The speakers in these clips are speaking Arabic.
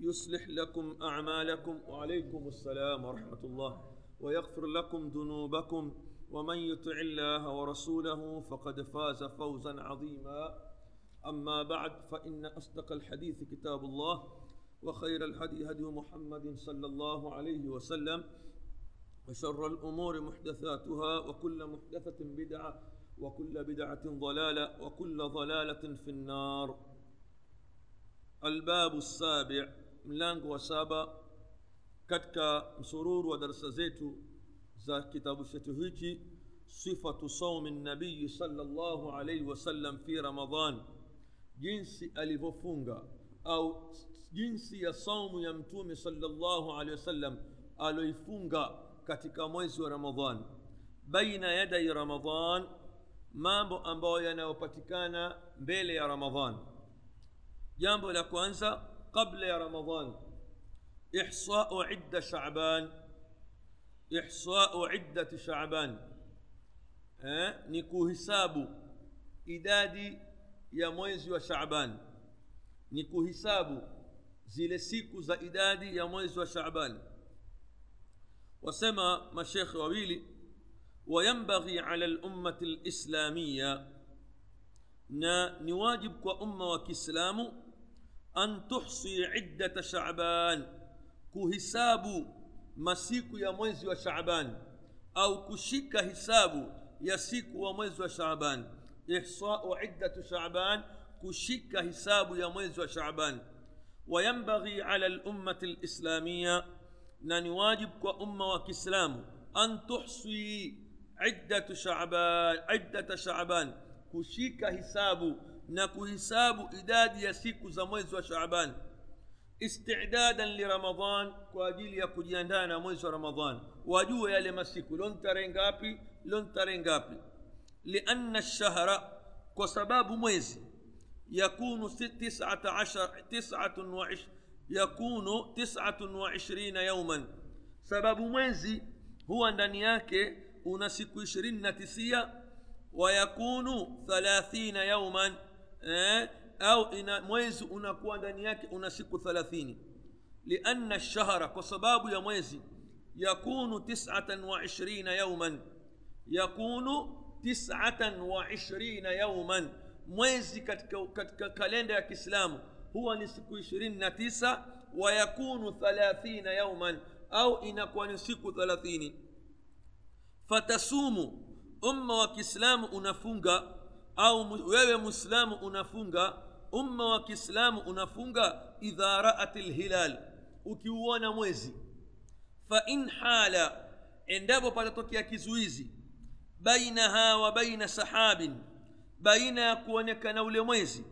يصلح لكم أعمالكم. وعليكم السلام ورحمة الله. ويغفر لكم ذنوبكم. ومن يطع الله ورسوله فقد فاز فوزا عظيما. أما بعد فإن أصدق الحديث كتاب الله وخير الهدي هدي محمد صلى الله عليه وسلم وشر الأمور محدثاتها وكل محدثة بدعة وكل بدعة ضلالة وكل ضلالة في النار. الباب السابع. Mlango wa saba katika msururu wa darasa zetu za kitabu chetu hichi sifatu saumi nabiyi salllahu alaihi wasallam fi ramadan jinsi alivyofunga au jinsi ya saumu ya mtume salllahu alehi wasallam aloifunga katika mwezi wa ramadan baina yadai ramadan mambo ambayo yanayopatikana mbele ya ramadan jambo la kwanza قبل رمضان. إحصاء عدة شعبان. إحصاء عدة شعبان. أه؟ نكو حساب إدادي يا مويز وشعبان نكو حساب زيلسيكو زا إدادي يا مويز وشعبان وسمى مشيخ وويلي وينبغي على الأمة الإسلامية نا نواجب كأمة وكإسلامُ أن تحصي عدة شعبان كهساب مسيك يا مويز وشعبان أو كشك حساب يسيك ومويز وشعبان إحصاء عدة شعبان كشك حساب يا مويز وشعبان وينبغي على الأمة الإسلامية نن واجب كأمة وكسلام أن تحصي عدة شعبان عدة شعبان. كشك حساب na kuhisabu idadi ya siku za mwezi wa shaaban istidadan liramadan kwa ajili ya kujiandaa na mwezi wa ramadan wajue yale masiku lon tarehe ngapi lon tarehe ngapi lianna lshahra kwa sababu mwezi yakunu yakunu tisatun wa ishirina yauman sababu mwezi huwa ndani yake una siku ishirini na tisia wayakunu thalathina yauman eh, au ina mwezi unakuwa ndani yake una siku thalathini lianna lshahra kwa sababu ya mwezi yakunu tisatan wa ishirina yauman yakunu tisatan wa ishirina yauman mwezi katika, katika kalenda ya kiislamu huwa ni siku ishirini na tisa wayakunu thalathina yauman au inakuwa ni siku thalathini fatasumu umma wa kiislamu unafunga au wewe muislamu unafunga umma wa kiislamu unafunga idha raat lhilal ukiuona mwezi. Fain hala endapo patatokea kizuizi bainaha wa baina sahabin baina ya kuonekana ule mwezi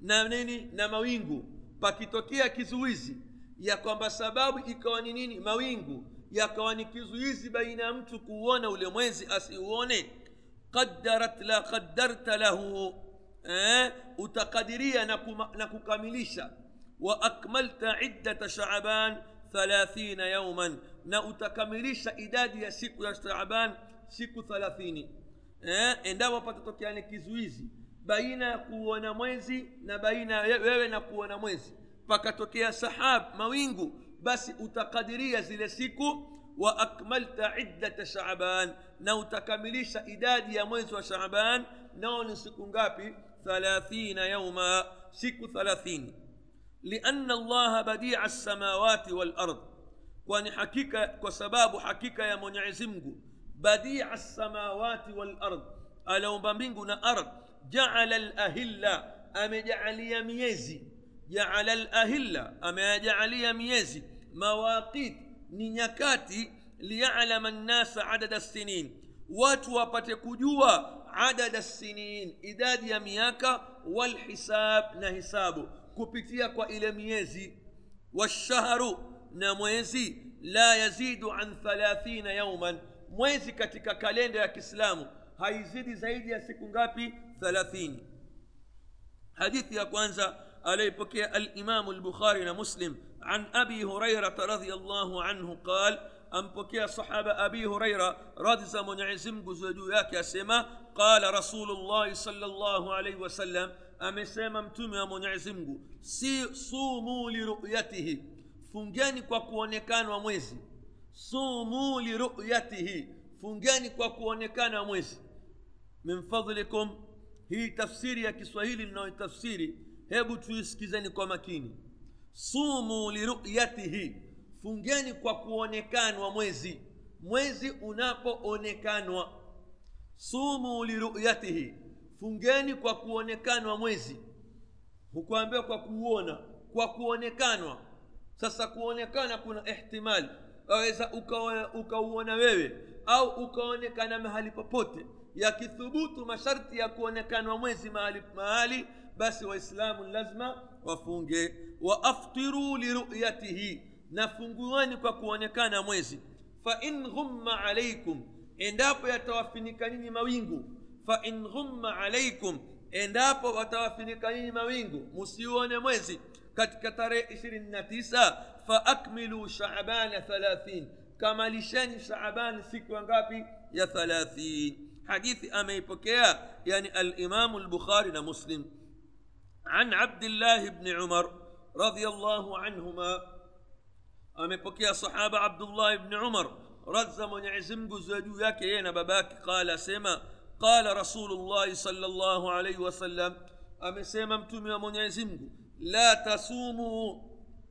na nini na mawingu pakitokea kizuizi ya kwamba sababu ikawa ni nini mawingu yakawa ni kizuizi baina ya mtu kuuona ule mwezi asiuone قدرت لا قدرت له آه، أتقدري نكمليشا وأكملت عدة شعبان ثلاثين يوما. نأتكمليشا إداد يا يا شعبان سيكو ثلاثين. آه، عندما فتتك يعني كزويزي بين كونا موزي نبين وين كونا موزي فكتك يا سحاب موينغو. بس أتقدري زي سيكو وأكملت عدة شعبان na utakamilisha idadi ya mwezi wa shaaban nao ni siku ngapi thalathina yauma siku thalathini lianna allaha badia lsamawati walard kwani hakika kwa sababu hakika ya mwenyezi mungu badia lsamawati walard aliumba mbingu na ardh jaala lahilla amejaalia miezi jaala lahilla ameyajaalia miezi mawaqit ni nyakati liyalama nnasa adada sinin watu wapate kujua adada sinin idadi ya miaka walhisab na hisabu kupitia kwa ile miezi washahru na mwezi la yazidu an thalathina yauman mwezi katika kalenda ya kiislamu haizidi zaidi ya siku ngapi thalathini hadithi ya kwanza aliyepokea alimamu lbukhari na muslim an abi hurairata radiallahu anhu qal أمبكي صحابة أبي هريرة رضي الله عنه عزم جزوياك أسمى قال رسول الله صلى الله عليه وسلم أمسيما يا من عزم صوموا لرؤيته. فنجاني kwa kuonekana mwezi صوموا لرؤيته. فنجاني kwa kuonekana mwezi من فضلكم هي تفسير يا كسوهيلي نوع تفسيري. هبو تويس كزاني kwa makini صوموا لرؤيته. Fungeni kwa kuonekanwa mwezi. Mwezi unapoonekanwa. Sumu liruyatihi fungeni kwa kuonekanwa mwezi. Hukuambiwa kwa kuuona kwa kuonekanwa. Sasa kuonekana kuna ihtimali. Waweza ukauona wewe au ukaonekana mahali popote. Yakithubutu masharti ya kuonekanwa mwezi mahali mahali basi waislamu lazima wafunge. Waaftiru liruyatihi na funguani kwa kuonekana mwezi fain ghumma alaikum endapo yatawafinika nyinyi mawingu fain ghumma alaikum endapo watawafinika nyinyi mawingu musiuone mwezi katika tarehe ishirini na tisa faakmilu shabana thalathin kamalisheni shaabani siku ngapi ya thalathin ameipokea yani alimamu lbukhari na muslim عن عبد الله بن عمر رضي الله عنهما أمي صحابة عبد الله بن عمر رزم ونعزم قزادو يا كينا باباك قال سيما قال رسول الله صلى الله عليه وسلم أمي سيما امتمي ونعزم لا تصوموا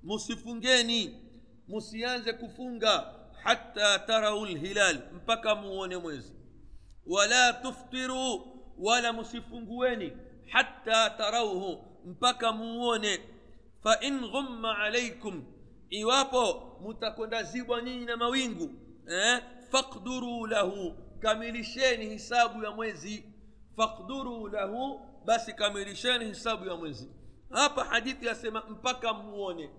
مسفنجاني مسيان زكفونجا حتى تروا الهلال مبكا موني موزي ولا تفطروا ولا مسفنجواني حتى تروه مبكا موني. فإن غم عليكم iwapo mtakwenda zibwa nyinyi na mawingu eh, fakduru lahu kamilisheni hisabu ya mwezi. Fakduru lahu basi kamilisheni hisabu ya mwezi. Hapa hadithi yasema mpaka muone.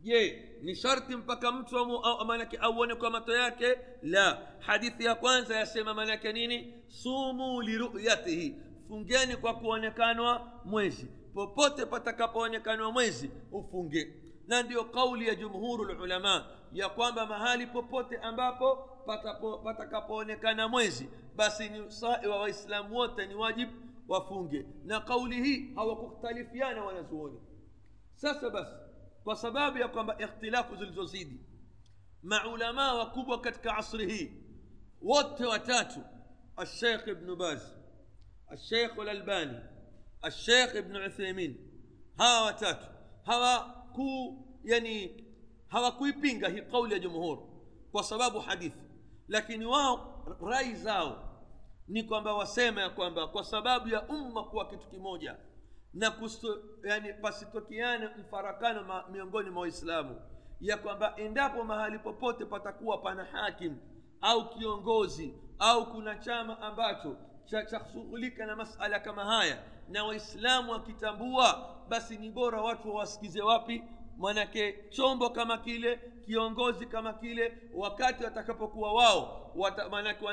Je ni sharti mpaka mtu manake auone kwa mato yake? La. Hadithi ya kwanza yasema maanake nini? Sumu liruyatihi fungeni kwa kuonekanwa mwezi. Popote patakapoonekanwa mwezi ufunge na ndiyo kauli ya jumhuru lulama ya kwamba mahali popote ambapo patakapoonekana mwezi basi ni wa waislamu wote ni wajibu wafunge na kauli hii hawakukhtalifiana wanazuoni sasa basi kwa sababu ya kwamba ikhtilafu zilizozidi maulamaa wakubwa katika asri hii wote watatu الشيخ ابن باز الشيخ الألباني الشيخ ابن عثيمين hawa watatu hawaku yani hawakuipinga hii kauli ya jumhur kwa sababu hadithi. Lakini wao rai zao ni kwamba wasema ya kwamba kwa sababu ya umma kuwa kitu kimoja na yani pasitokeane mfarakano ma, miongoni mwa waislamu ya kwamba endapo mahali popote patakuwa pana hakim au kiongozi au kuna chama ambacho cha na masala kama haya na waislamu wakitambua basi ni bora watu wawasikize wapi manake chombo kama kile kiongozi kama kile wakati watakapokuwa wao wata, manake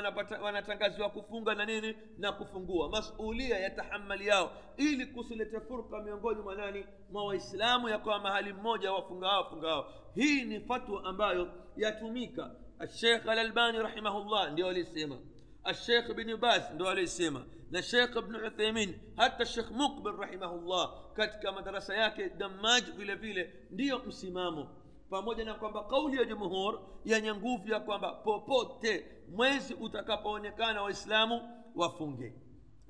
wanatangaziwa kufunga na nini? Na kufungua. Masulia ya tahamali yao. Ili kusilete furka miongoni mwa nani? Mwa waislamu yakawa mahali mmoja wafunga hao hii ni fatwa ambayo yatumika. Ashekh alalbani rahimahullah ndio alisema. الشيخ بن باز alisema na Sheikh Ibn Uthaymeen hata Sheikh Muqbil rahimahullah katika madarasa yake Damaj vile vile ndiyo msimamo pamoja na kwamba kauli ya jumhur yenye nguvu ya kwamba popote mwezi utakapoonekana waislamu wafunge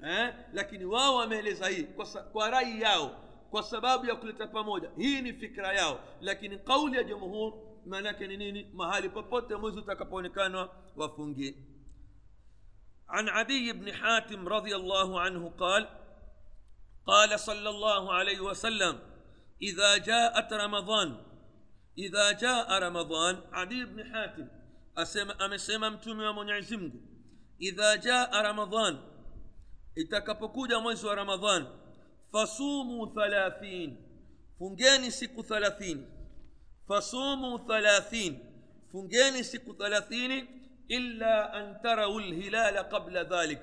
eh? lakini wao wameeleza hii kwa, kwa rai yao kwa sababu ya kuleta pamoja hii ni fikra yao lakini kauli ya jumhur maana yake ni nini mahali popote mwezi utakapoonekana wafunge عن عدي بن حاتم رضي الله عنه قال قال صلى الله عليه وسلم إذا جاءت رمضان إذا جاء رمضان عدي بن حاتم أسمى أمسمى متومي ومنعزي Mungu إذا جاء رمضان itakapokuja mwezi wa ramadhan fasumu thalathin fungeni siku thalathini fasumu thalathin fungeni siku thalathini إلا أن تروا الهلال قبل ذلك.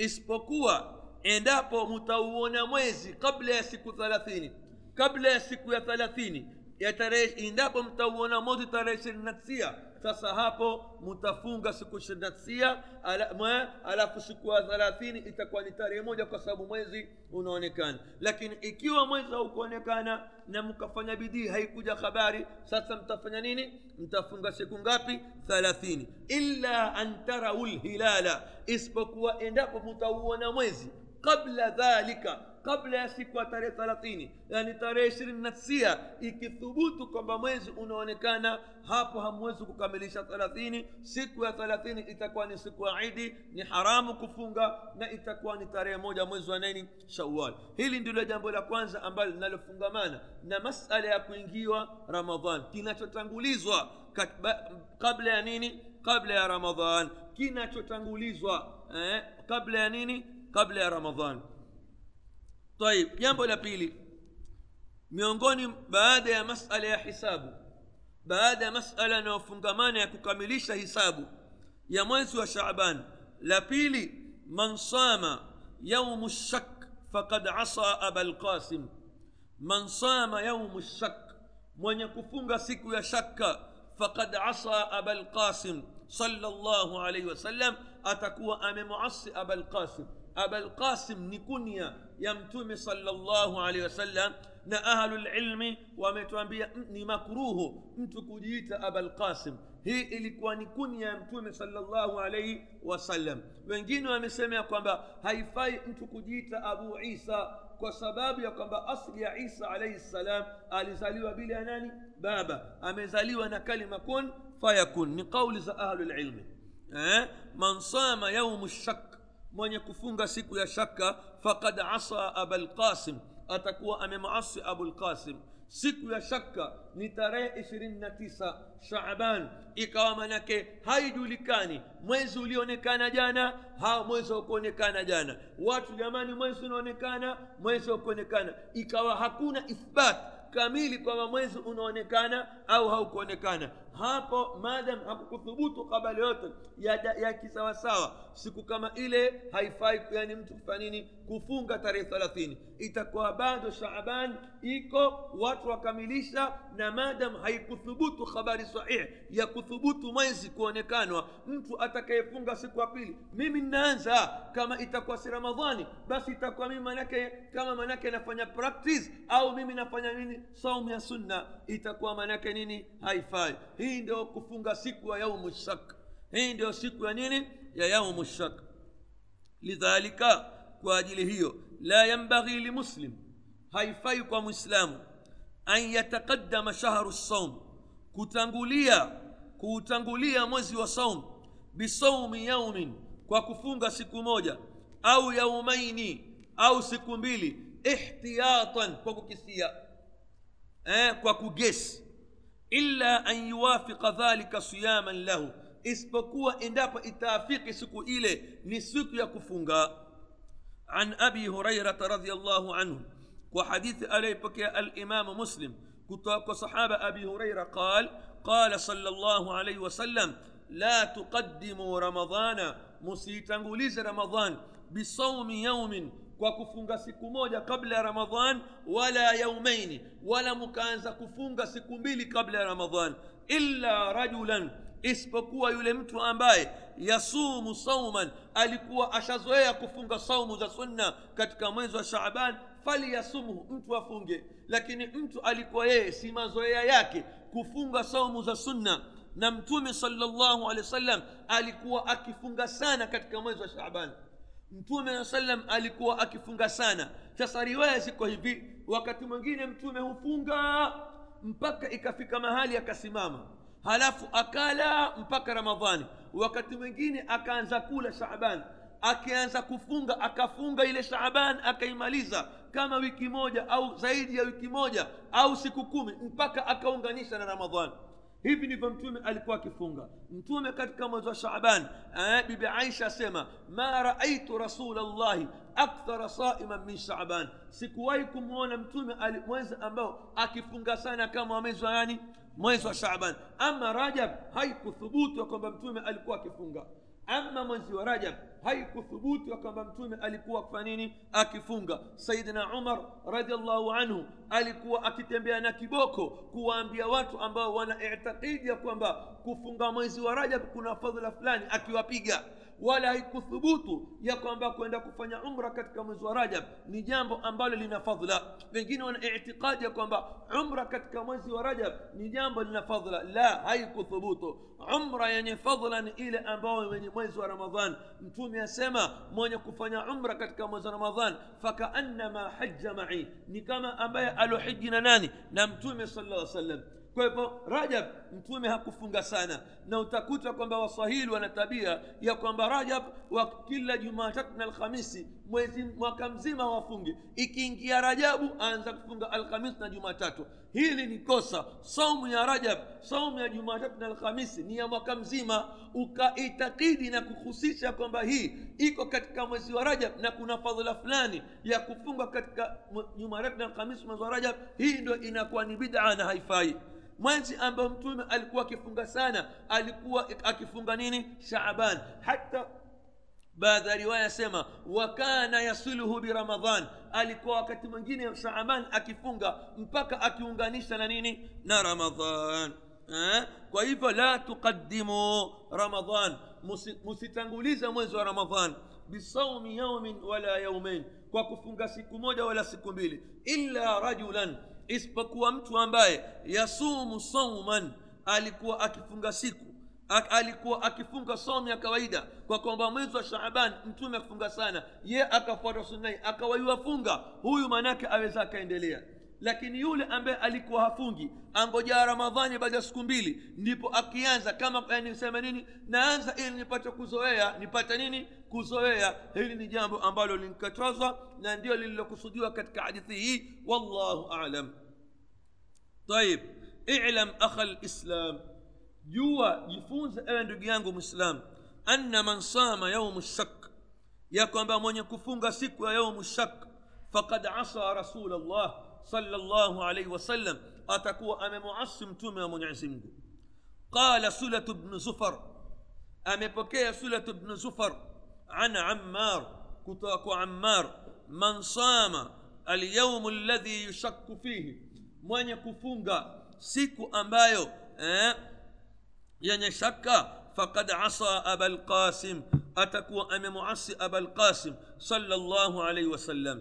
إسبقوا إندابو متوونا مويزي قبل سكو ثلاثيني. قبل سكو ثلاثيني. يتريش إندابو متوونا موزي تريش النتسية. Sasa hapo mtafunga siku ishirini na tisia alafu siku ya thelathini itakuwa ni tarehe moja kwa sababu mwezi unaonekana lakini ikiwa mwezi haukuonekana na mkafanya bidii haikuja habari sasa mtafanya nini mtafunga siku ngapi thelathini illa an tarau lhilala isipokuwa endapo mtauona mwezi qabla dhalika kabla ya siku ya tarehe thelathini yani tarehe ishirini na tisia ikithubutu kwamba mwezi unaonekana hapo hamwezi kukamilisha thelathini siku ya thelathini itakuwa ni siku ya idi ni haramu kufunga na itakuwa ni tarehe moja mwezi wa nini shawal hili ndilo jambo la kwanza ambalo linalofungamana na masala ya kuingiwa ramadhan kinachotangulizwa kabla ya nini kabla ya ramadhan kinachotangulizwa eh, kabla ya nini kabla ya ramadhan طيب jambo la pili miongoni baada ya masala ya hisabu baada ya masala yanayofungamana ya kukamilisha hisabu ya mwezi wa shaban la pili man sama yaumu shak fakad asa aba lqasim man sama yaumu shak mwenye kufunga siku ya shaka fakad asa aba lqasim sala llahu alaihi wasallam atakuwa amemuasi aba lqasim aba lqasim ni kunya ya mtume sala llahu alaihi wasallam na ahlulilmi wametuambia mm, ni makruhu mtu kujiita aba lqasim hii ilikuwa ni kunya ya mtume salllahu alaihi wasallam wengine wamesema ya kwamba haifai mtu kujiita abu isa kwa sababu ya kwamba asli ya isa alaihi ssalam alizaliwa bila ya nani baba amezaliwa na kalima kun fayakun ni qauli za ahlulilmi eh? man sama yaumu shak mwenye kufunga siku ya shaka fakad asa aba lqasim atakuwa amemaasi abulqasim siku ya shaka ni tarehe ishirini na tisa shaban ikawa manake haijulikani mwezi ulionekana jana ha mwezi wakuonekana jana. Watu jamani mwezi unaonekana mwezi wakuonekana ikawa hakuna ithbat kamili kwamba mwezi unaonekana au haukuonekana hapo madam hakukuthubutu kabali yote ya kisawasawa. Siku kama ile haifai yani mtu kufanya nini? Kufunga tarehe thelathini itakuwa bado shaaban iko watu wakamilisha na madam haikuthubutu habari sahihi ya kuthubutu mwezi kuonekanwa. Mtu atakayefunga siku ya pili mimi ninaanza. Kama itakuwa si ramadhani basi itakuwa mimi manake kama manake nafanya practice au mimi nafanya nini? Saumu ya sunna. Itakuwa manake nini? Haifai hii ndio kufunga siku ya yaumu shak. Hii ndio siku ya nini? Ya yaumu shak. Lidhalika kwa ajili hiyo la yambaghi limuslim haifai kwa mwislamu an yataqaddama shahru saum kutangulia kuutangulia mwezi wa saum bisaumi yaumin kwa kufunga siku moja au yaumaini au siku mbili ihtiyatan kwa kukisia eh, kwa kugesi an yuwafiqa dhalika siyaman lahu isipokuwa endapo itaafiki siku ile ni siku ya kufunga عن أبي هريرة رضي الله عنه. وحديث عليه بكي الإمام مسلم. كتاب صحابة أبي هريرة قال قال صلى الله عليه وسلم لا تقدموا رمضان. مسيتنغوليز رمضان بصوم يوم kwa kufunga siku moja kabla ya ramadhan wala yaumaini wala mkaanza kufunga siku mbili kabla ya ramadhan illa rajulan isipokuwa yule mtu ambaye yasumu sauman alikuwa ashazoea kufunga saumu za sunna katika mwezi wa shaaban faliyasumhu mtu afunge lakini mtu alikuwa yeye si mazoea yake kufunga saumu za sunna na mtume salllahu alehi wasallam alikuwa akifunga sana katika mwezi wa shaaban mtume saa salam alikuwa akifunga sana. Sasa riwaya ziko hivi. Wakati mwingine mtume hufunga mpaka ikafika mahali akasimama. Halafu akala mpaka ramadhani. Wakati mwingine akaanza kula shaban akianza kufunga akafunga ile shaaban akaimaliza kama wiki moja au zaidi ya wiki moja au siku kumi mpaka akaunganisha na ramadhani hivi ndivyo mtume alikuwa akifunga mtume katika mwezi wa shaaban eh, bibi aisha asema ma raaitu rasulllahi akthara saiman min shaaban sikuwahi kumwona mtume mwezi ambao akifunga sana kama mwezi wa yani mwezi wa shaaban ama rajab haikuthubutu ya kwamba mtume alikuwa akifunga ama mwezi wa rajab haikuthubutu ya kwamba mtume alikuwa akifanya nini akifunga. Sayidina umar radiallahu anhu alikuwa akitembea na kiboko kuwaambia watu ambao wana itikidi ya kwamba kufunga mwezi wa rajab kuna fadhila fulani akiwapiga wala haikuthubutu ya kwamba kwenda kufanya umra katika mwezi wa rajab ni jambo ambalo lina fadhila wengine wana itikadi ya kwamba umra katika mwezi wa rajab ni jambo lina fadhila la haikuthubutu umra yenye fadhila ni ile ambayo wenye mwezi wa ramadhan mtume asema mwenye kufanya umra katika mwezi wa ramadhan fakaannama hajja mai ni kama ambaye alohiji na nani na mtume sala llah sallam kwa hivyo rajab mtume hakufunga sana na utakuta kwamba waswahili wana tabia ya kwamba rajab wa kila jumatatu na alhamisi mwezi mwaka mzima wafunge ikiingia rajabu aanza kufunga alhamisi na jumatatu. Hili ni kosa. Saumu ya rajab saumu ya jumatatu na alhamisi ni ya mwaka mzima. Ukaitakidi na kuhusisha kwamba hii iko katika mwezi wa rajab na kuna fadhila fulani ya kufunga katika jumatatu na alhamisi mwezi wa rajab hii ndio inakuwa ni bid'a na haifai mwezi ambao mtume alikuwa akifunga sana alikuwa akifunga nini shaaban hata baadhi ya riwaya sema wakana yasiluhu biramadhan alikuwa wakati mwingine shaaban akifunga mpaka akiunganisha na nini na ramadhan eh? kwa hivyo la tuqaddimu ramadhan musitangulize mwezi wa ramadhan bisaumi yaumin wala yaumain kwa kufunga siku moja wala siku mbili illa rajulan isipokuwa mtu ambaye yasumu sauman alikuwa akifunga siku alikuwa akifunga somu ya kawaida kwa kwamba mwezi wa shaaban mtume akifunga sana. Ye akafuata sunai akawaiwafunga. Huyu maanaake aweza akaendelea lakini yule ambaye alikuwa hafungi angojaa ramadhani baada ya siku mbili ndipo akianza kama yani sema nini naanza ili nipate kuzoea nipate nini kuzoea hili ni jambo ambalo linkatazwa na ndio lililokusudiwa katika hadithi hii wallahu alam طيب اعلم اخ الاسلام jua jifunze ewe ndugu yangu mwislam anna man sama yaumu shak ya kwamba mwenye kufunga siku ya yaumu shak fakad asa rasul llah sala llahu alaihi wasallam atakuwa amemuasi mtume wa mwenyezi mungu qala sulatu bnu zufar amepokea sulatu bnu zufar an ammar kutoka kwa ammar man sama alyaumu alladhi yushakku fihi mwenye kufunga siku ambayo eh, yenye shaka fakad asa aba lqasim atakuwa amemuasi aba lqasim sala llahu alaihi wasallam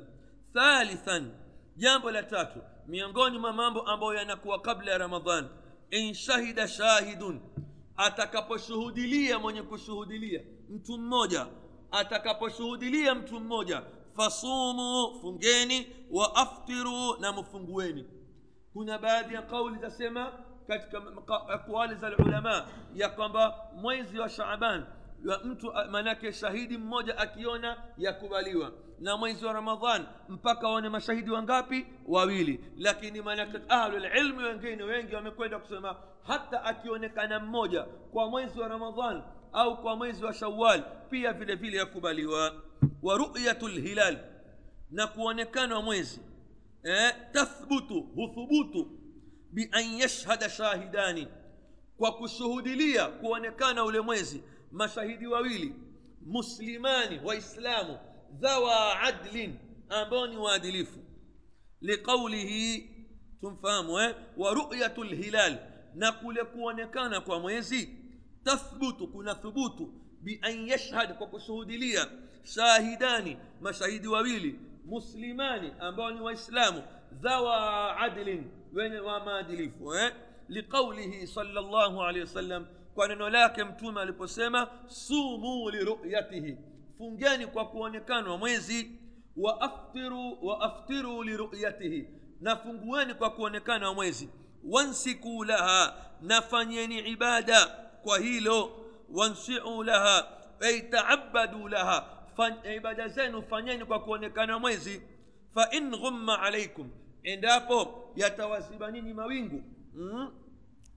thalithan jambo la tatu miongoni mwa mambo ambayo yanakuwa kabla ya ramadhan in shahida shahidun atakaposhuhudilia mwenye kushuhudilia mtu mmoja atakaposhuhudilia mtu mmoja fasumu fungeni wa aftiru na mfungueni kuna baadhi ya kauli zasema katika akwali za ulama ya kwamba mwezi wa shaaban mtu manake shahidi mmoja akiona yakubaliwa. Na mwezi wa ramadhan mpaka waone mashahidi wangapi? Wawili. Lakini manake ahlulilmi wengine wengi wamekwenda kusema hata akionekana mmoja kwa mwezi wa ramadhan au kwa mwezi wa shawal pia vile vile yakubaliwa. Wa ruyatu lhilal na kuonekana mwezi eh, tathbutu huthubutu bian yashhada shahidani kwa kushuhudilia kuonekana ule mwezi mashahidi wawili muslimani waislamu dhawa adlin ambao ni waadilifu liqaulihi tumfahamu eh? wa ruyatu lhilal na kule kuonekana kwa mwezi tathbutu kuna thubutu bian yashhad kwa kushuhudilia shahidani mashahidi wawili muslimani ambao ni waislamu dhawa adlin wenye wa maadilifu eh? liqaulihi llahu alehi wasallam kwa neno lake mtume aliposema sumu liruyatihi fungeni kwa kuonekana mwezi waaftiru waaftiru liruyatihi na fungueni kwa kuonekana mwezi wansiku laha nafanyeni ibada kwa hilo wansiu laha ay taabadu laha ibada zenu fanyeni kwa kuonekana mwezi fa in ghumma alaikum endapo yatawaziba nini mawingu mm?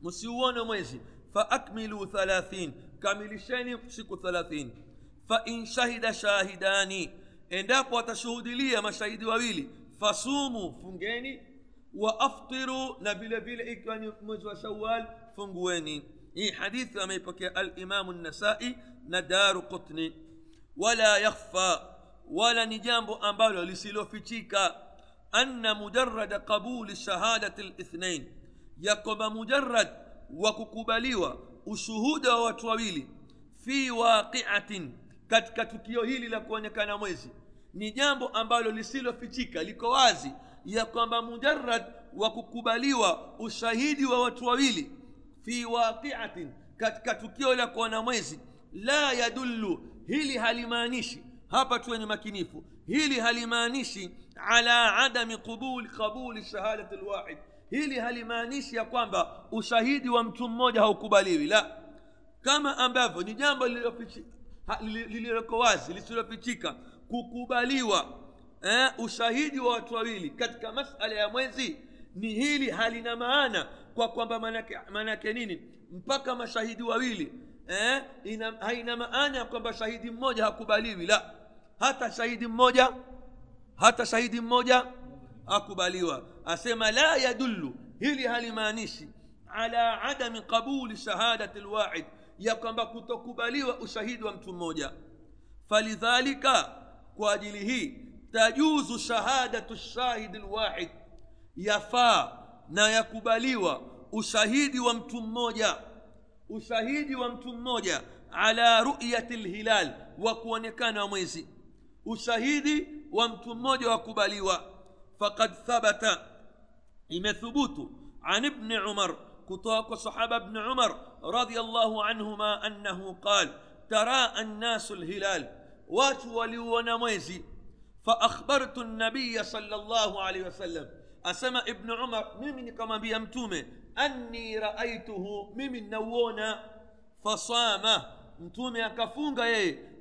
msiuone mwezi فأكملوا ثلاثين. كامل الشين شكو ثلاثين. فإن شهد شاهدان إن دابوا تشهد لي ما شهد وويلي فصوموا فنجيني وأفطروا نبيل بيل إكوان مجوى شوال فنجويني إي حديث لما الإمام النسائي ندار قطني ولا يخفى ولا نجامب أمبالو لسيلو فيتيكا أن مجرد قبول شهادة الاثنين يقب مجرد wa kukubaliwa ushuhuda wa watu wawili fi waqiatin katika tukio hili la kuonekana mwezi. Ni jambo ambalo lisilofichika liko wazi ya kwamba mujarad wa kukubaliwa ushahidi wa watu wawili fi waqiatin katika tukio la kuona mwezi. La yadullu hili halimaanishi hapa tuwe ni makinifu hili halimaanishi ala adami qabuli shahadati lwahid hili halimaanishi ya kwamba ushahidi wa mtu mmoja haukubaliwi. La kama ambavyo ni jambo lililoko wazi lisilofichika kukubaliwa eh, ushahidi wa watu wawili katika masala ya mwezi ni hili halina maana kwa kwamba manake nini? Mpaka mashahidi wawili eh, ina, haina maana ya kwamba shahidi mmoja hakubaliwi. La hata shahidi mmoja hata shahidi mmoja akubaliwa asema la yadullu hili halimaanishi. Ala adami qabuli shahadati lwaid ya kwamba kutokubaliwa ushahidi wa mtu mmoja. Falidhalika kwa ajili hii tajuzu shahadatu shahidi lwahid yafaa na yakubaliwa ushahidi wa mtu mmoja. Ushahidi wa mtu mmoja ala ruyati lhilal wa kuonekana mwezi. Ushahidi wa mtu mmoja wakubaliwa فقد ثبت. إما ثبوت عن ابن عمر كتوك صحاب ابن عمر رضي الله عنهما أنه قال ترى الناس الهلال واتولي ونميزي فأخبرت النبي صلى الله عليه وسلم أسمى ابن عمر ممن كما بيمتومي أني رأيته ممن نوونا. فصام. متوم كفونغ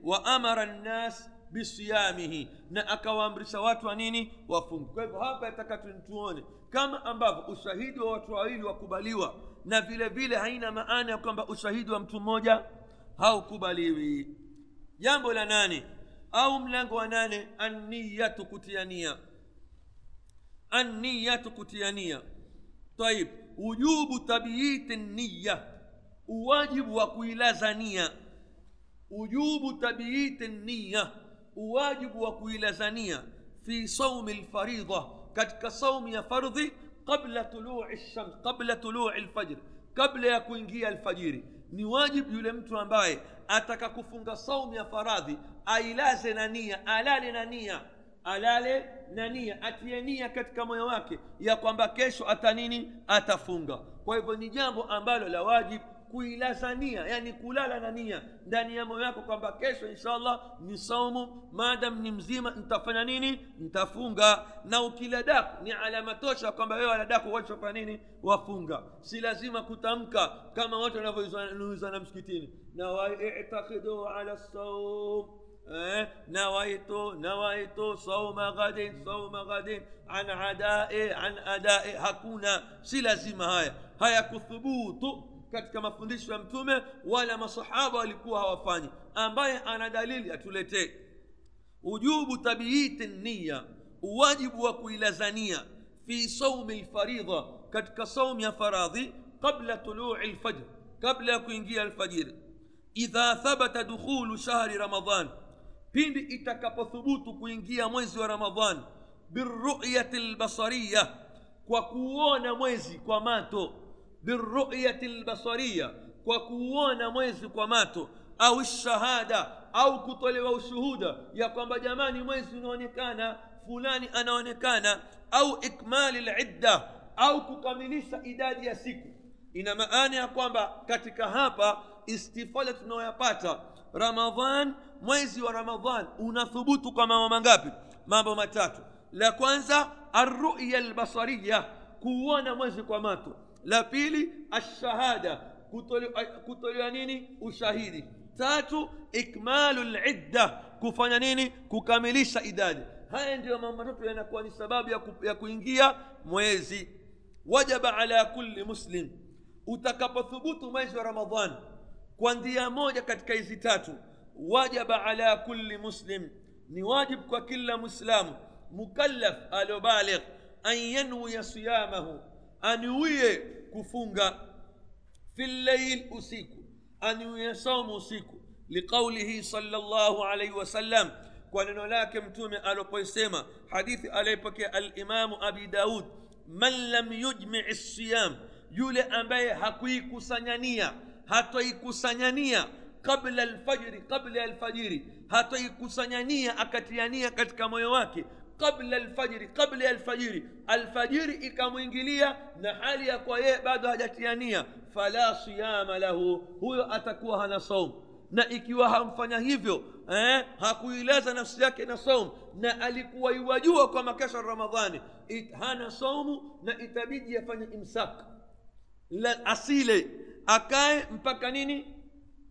وأمر الناس bisiyamihi na akawaamrisha watu wa nini? Wafunge. Kwa hivyo hapa yataka tuone kama ambavyo ushahidi wa watu wawili wakubaliwa na vile vile haina maana ya kwamba ushahidi wa mtu mmoja haukubaliwi. Jambo la nane au mlango wa nane anniyatu kutiania. Anniyatu kutiania. Taib wujubu tabiiti niya uwajibu wa kuilaza ujubu tabiiti niya واجب وكويلاza nia في صوم الفريضة katika صوم ya fardhi قبل طلوع الشمس قبل طلوع الفجر kabla ya kuingia alfajiri ni wajibu yule mtu ambaye ataka kufunga saumu ya faradhi ailaze na nia alale na nia alale na nia atie nia katika moyo wake ya kwamba kesho ata nini atafunga kwa hivyo ni jambo ambalo la wajibu kuilaza nia yani kulala na nia ndani ya moyo wako kwamba kesho inshallah ni saumu maadam ni mzima nitafanya nini nitafunga na ukila daku ni alama tosha kwamba wewe wala daku wachofanya nini wafunga si lazima kutamka kama watu wanavyoulizana msikitini na waitakidu ala saum eh, nawaitu nawaitu sauma ghadin sauma ghadin an adai an adai hakuna si lazima haya hayakuthubutu katika mafundisho ya mtume wala masahaba walikuwa hawafanyi ambaye ana dalili atuletee ujubu tabiiti niya uwajibu wa kuilazania fi saumi lfaridha katika saumu ya faradhi qabla tului lfajr kabla ya kuingia alfajiri idha thabata dukhulu shahri ramadan pindi itakapothubutu kuingia mwezi wa ramadan biruyati lbasariya kwa kuona mwezi kwa mato biruyati lbasariya kwa kuona mwezi kwa mato au shahada au kutolewa ushuhuda ya kwamba jamani mwezi unaonekana fulani anaonekana au ikmali lidda au kukamilisha idadi ya siku. Ina maana ya kwamba katika hapa istifada tunayoyapata ramadhan mwezi wa ramadhan unathubutu kwa mambo mangapi? Mambo matatu. La kwanza arruya albasariya kuuona mwezi kwa mato la pili ashahada kutolewa nini ushahidi tatu ikmalu lidda kufanya nini kukamilisha idadi haya ndiyo mambo matatu yanakuwa ni sababu ya, ku, ya kuingia mwezi wajaba ala kulli muslim utakapothubutu mwezi wa ramadhan kwa ndia moja katika hizi tatu wajaba ala kulli muslim ni wajib kwa kila mwislamu mukallaf aliobaligh an yanwiya siyamahu anuie kufunga fi llail usiku anuie saumu usiku liqaulihi sala llahu alaihi wasallam kwa neno lake mtume alipoisema hadithi aliyepokea alimamu abi daud man lam yujmii siyam yule ambaye hakuikusanyania hatoikusanyania qabla alfajri qabla alfajiri hatoikusanyania akatiania katika moyo wake qabla alfajri qabla alfajiri alfajiri ikamwingilia na hali ya kwa yeye bado hajatiania fala siyama lahu huyo atakuwa hana saumu na ikiwa hamfanya hivyo eh, hakuilaza nafsi yake na saumu na alikuwa iwajua kwamba kesho ramadhani it, hana saumu na itabidi afanye imsak. La asile akae mpaka nini?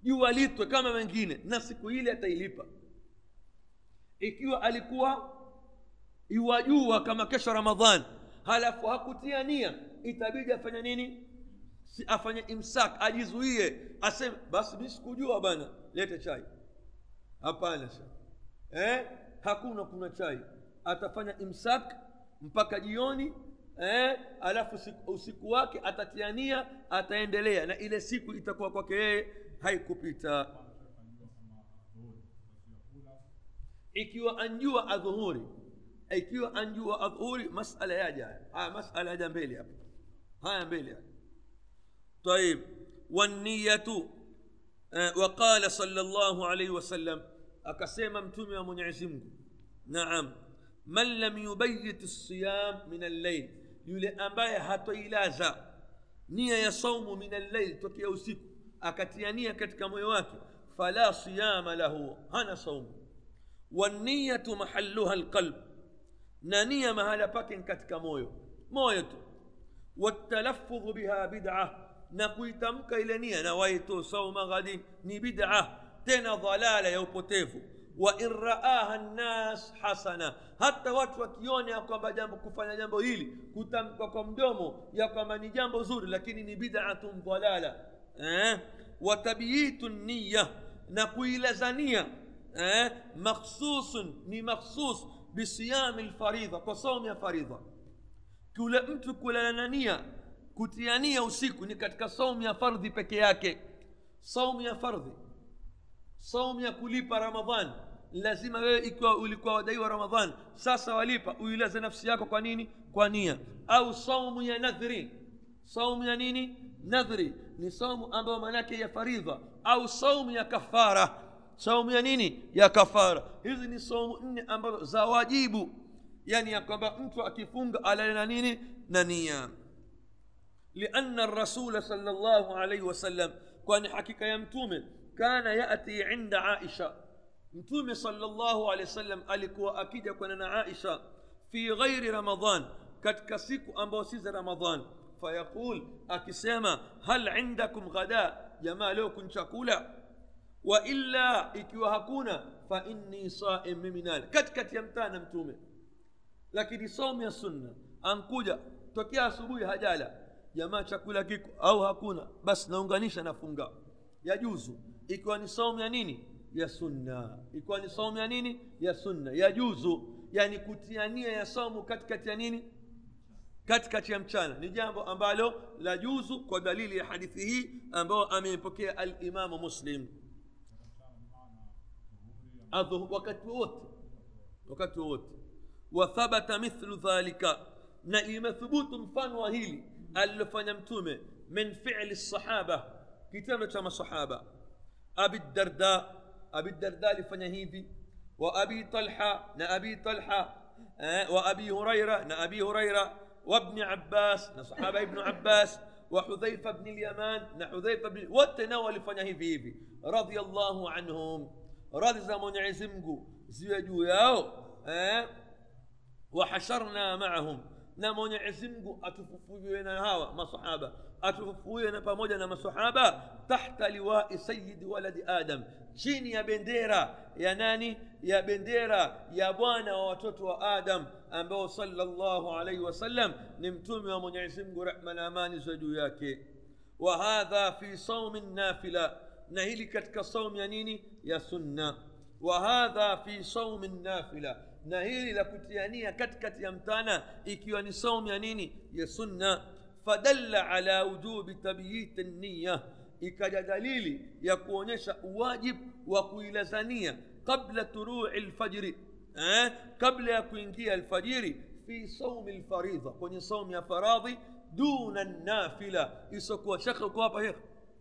Jua litwe kama wengine na siku ile atailipa. Ikiwa alikuwa iwajua kama kesho ramadhan halafu hakutia nia. Itabidi afanye nini? Si afanye imsak ajizuie. Aseme basi mi sikujua bana lete chai. Hapana eh? hakuna kuna chai. Atafanya imsak mpaka jioni eh? alafu usiku, wake atatiania ataendelea. Na ile siku itakuwa kwake yeye haikupita. Ikiwa anjua adhuhuri ikiwa anjua adhuhuri masala yaja haya masala yaja mbele hapa haya mbele طيب والنية وقال صلى الله عليه وسلم أكسيما متومي ومن يعزمكم نعم من لم يبيت الصيام من الليل يولي أمبايا هاتو إلازا نية يصوم من الليل توكي أوسيك أكتيانية كتك مويواكي فلا صيام له هنا صوم والنية محلها القلب نانية مهلا باكين كتك مويو مويتو والتلفظ بها بدعه na kuitamka ile nia nawaitu sauma ghadi ni bid'a tena dhalala ya upotevu wa in raaha nnas hasana hata watu wakiona ya kwamba jambo kufanya jambo hili kutamka kwa mdomo ya kwamba ni jambo zuri lakini ni bid'atun dhalala eh? wa tabyitu niya na kuilazania eh? makhsusun ni makhsus بصيام الفريضة كصوم فريضة. كل انت كل نانيا كتيانيا وسيكو نكت كصوم يا فرضي بكياكي صوم يا فرضي. صوم يا كليبا رمضان. لازم ايكو اوليكو دايو رمضان. ساسا وليبا ويلازم نفسياكو كوانيني كوانيا أو صوم يا نذري. صوم يا نيني نذري. نصوم أمبو مناكي يا فريضة. أو صوم يا كفارة. صوم يا nini ya kafara hizi ni saumu nne ambazo za wajibu yani ya kwamba mtu akifunga alale لأن الرسول صلى الله عليه وسلم كان حكيك يمتوم كان يأتي عند عائشة. متوم صلى الله عليه وسلم ألك وأكيد كان عائشة في غير رمضان قد كسيك أمبوسيز رمضان. فيقول أكسيما هل عندكم غداء؟ يما لو كنت wa illa ikiwa hakuna fa inni saim mimi nani? Katikati ya mtana mtume. Lakini saumu ya sunna ankuja tokea asubuhi hajala jamaa chakula kiko au hakuna basi naunganisha nafunga yajuzu ikiwa ni saumu ya nini? Ya sunna. Ikiwa ni saumu ya nini? Ya sunna. Yajuzu yani kutiania ya saumu katikati ya nini? Katikati ya mchana. Ni jambo ambalo la juzu kwa dalili ya hadithi hii ambayo ameipokea alimamu muslim أظهر وقت ووت وقت ووت وثبت مثل ذلك. نئم ثبوت فان وهيلي. ألف نمتوم. من فعل الصحابة. كتاب كما صحابة. أبي الدرداء. أبي الدرداء لفنهيدي وأبي طلحة. نأبي طلحة. آه، وأبي هريرة. نأبي هريرة. وابن عباس. نصحابة ابن عباس. وحذيفة بن اليمان. نحذيفة بن وتناول فنهي في رضي الله عنهم. رضي زمن عزمكو زيجو ياو آه وحشرنا معهم na mwenyezi mungu atufufulie na hawa masahaba atufufue na pamoja na masahaba tahta liwai sayidi waladi adam chini ya bendera ya nani ya bendera ya bwana wa watoto wa adam ambao sallallahu alaihi wasallam ni mtume wa mwenyezi mungu rehma na amani za juu yake wa hadha fi saumi nafila نهيلي كتك صوم يانيني يا سنة. وهذا في صوم النافلة نهيلي لكت يانيا كتك يمتانا. إكيواني صوم يانيني يا سنة. فدل على وجوب تبييت النية. إكاجا دليلي يكونش واجب وكويل زانية قبل تروع الفجر. أه؟ قبل يكوينكي الفجر في صوم الفريضة. كوني صوم يا فراضي دون النافلة. إسكوا شخ كوابا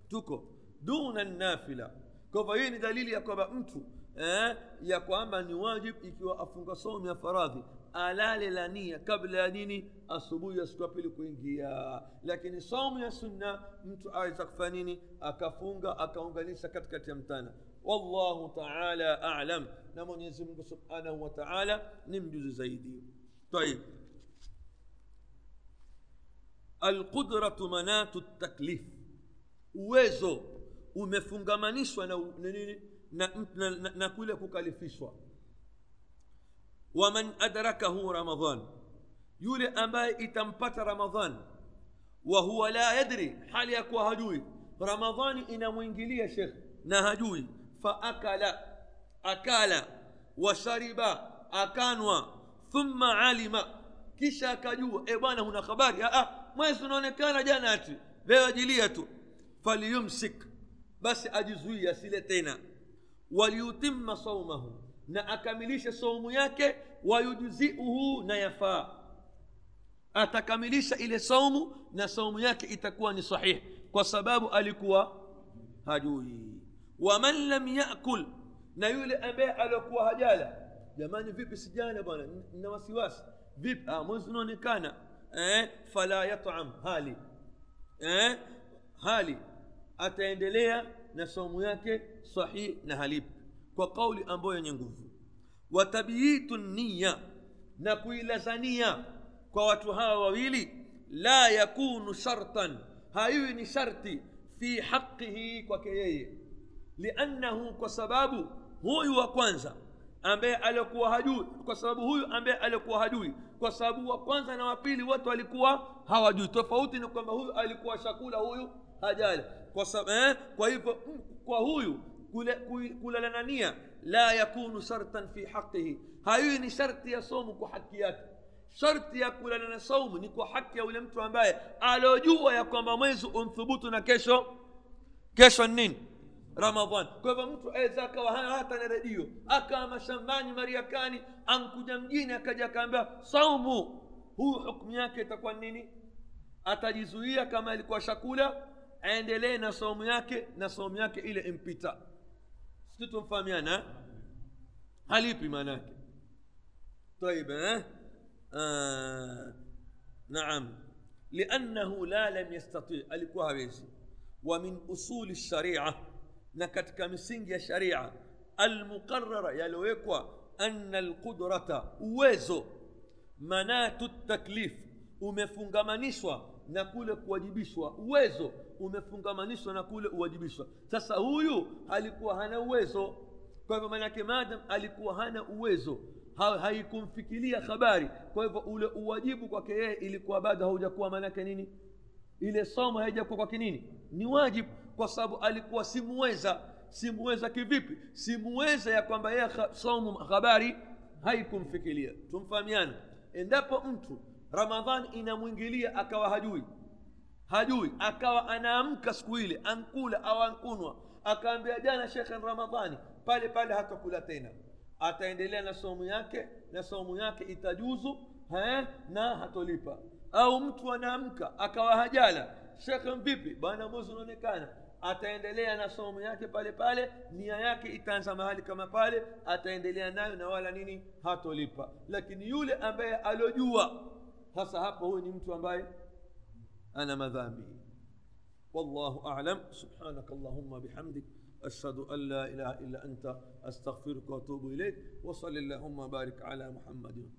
توكو. Duna nafila kwa hivyo hii ni dalili ya kwamba mtu eh, ya kwamba ni wajib ikiwa afunga saumu ya faradhi alale la nia kabla ya nini asubuhi ya siku ya pili kuingia lakini saumu ya sunna mtu aweza kufanya nini akafunga akaunganisha katikati ya mtana wallahu taala alam na mwenyezi mungu subhanahu wa taala ni mjuzi zaidi طيب alqudratu manatu taklif uwezo umefungamanishwa na, nini na, na, na, na kule kukalifishwa waman adrakahu ramadan yule ambaye itampata ramadhan wa huwa la yadri hali ya kuwa hajui ramadhani inamwingilia shekh na hajui faakala akala washariba akanwa thumma alima kisha akajua e bwana huna habari mwezi unaonekana jana ati leo ajilia tu falyumsik basi ajizuie asile tena waliyutima saumahu na akamilishe saumu yake wayujziuhu na yafaa atakamilisha ile saumu na saumu yake itakuwa ni sahihi kwa sababu alikuwa hajui waman lam yakul na yule ambaye aliokuwa hajala jamani vipi sijala bwana na wasiwasi vipi ah, mwezi unaonekana eh, fala yatam hali eh, hali ataendelea na saumu yake sahihi na halifu. Kwa kauli ambayo yenye nguvu. Watabiitu niya na kuilazania kwa watu hawa wawili la yakunu shartan haiwi ni sharti fi haqihi kwake yeye. Liannahu kwa sababu huyu wa kwanza ambaye alikuwa hajui kwa sababu huyu ambaye alikuwa hajui kwa sababu wa kwanza na wa pili wote walikuwa hawajui tofauti ni kwamba huyu alikuwa shakula huyu hajala kwa, sababu, eh, kwa hivyo kwa huyu kulalanania la yakunu shartan fi haqihi haiwi ni sharti ya somu kwa haki yake sharti ya kulala na saumu ni kwa haki ya yule mtu ambaye aliojua ya kwamba mwezi unthubutu na kesho kesho nini ramadhan kwa hivyo mtu aweza akawa hata na redio akawa mashambani mariakani ankuja mjini akaja akaambia saumu huyu hukmu yake itakuwa nini atajizuia kama ilikuwa shakula aendelee na saumu yake na saumu yake ile impita sisi tumfahamiana halipi maana yake طيب ها آه نعم لأنه لا لم يستطيع alikuwa hawezi ومن أصول الشريعة na katika misingi ya sharia almuqarara yaliyowekwa anna alqudrata uwezo manatu taklif umefungamanishwa na kule kuwajibishwa uwezo umefungamanishwa na kule uwajibishwa. Sasa huyu alikuwa hana uwezo. Kwa hivyo maanake madam alikuwa hana uwezo ha, haikumfikiria habari. Kwa hivyo ule uwajibu kwake yeye ilikuwa bado haujakuwa maanake nini? Ile somo haijakuwa kwake nini? Ni wajibu kwa sababu alikuwa simuweza simuweza kivipi? Simuweza ya kwamba yeye somu habari haikumfikiria tumfahamiana endapo mtu ramadhani inamwingilia akawa hajui. Hajui akawa anaamka siku ile ankula au ankunwa. Akaambia jana shekhe ramadhani pale pale hatakula tena. Ataendelea na somu yake na somu yake itajuzu he, na hatolipa. Au mtu anaamka akawa hajala. Shekhe vipi bwana mwezi unaonekana ataendelea na somo yake pale pale nia yake itaanza mahali kama pale ataendelea nayo na wala nini hatolipa lakini yule ambaye alojua hasa hapo huyu ni mtu ambaye ana madhambi والله أعلم سبحانك اللهم بحمدك أشهد أن لا إله إلا أنت أستغفرك وأتوب إليك وصل اللهم بارك على محمد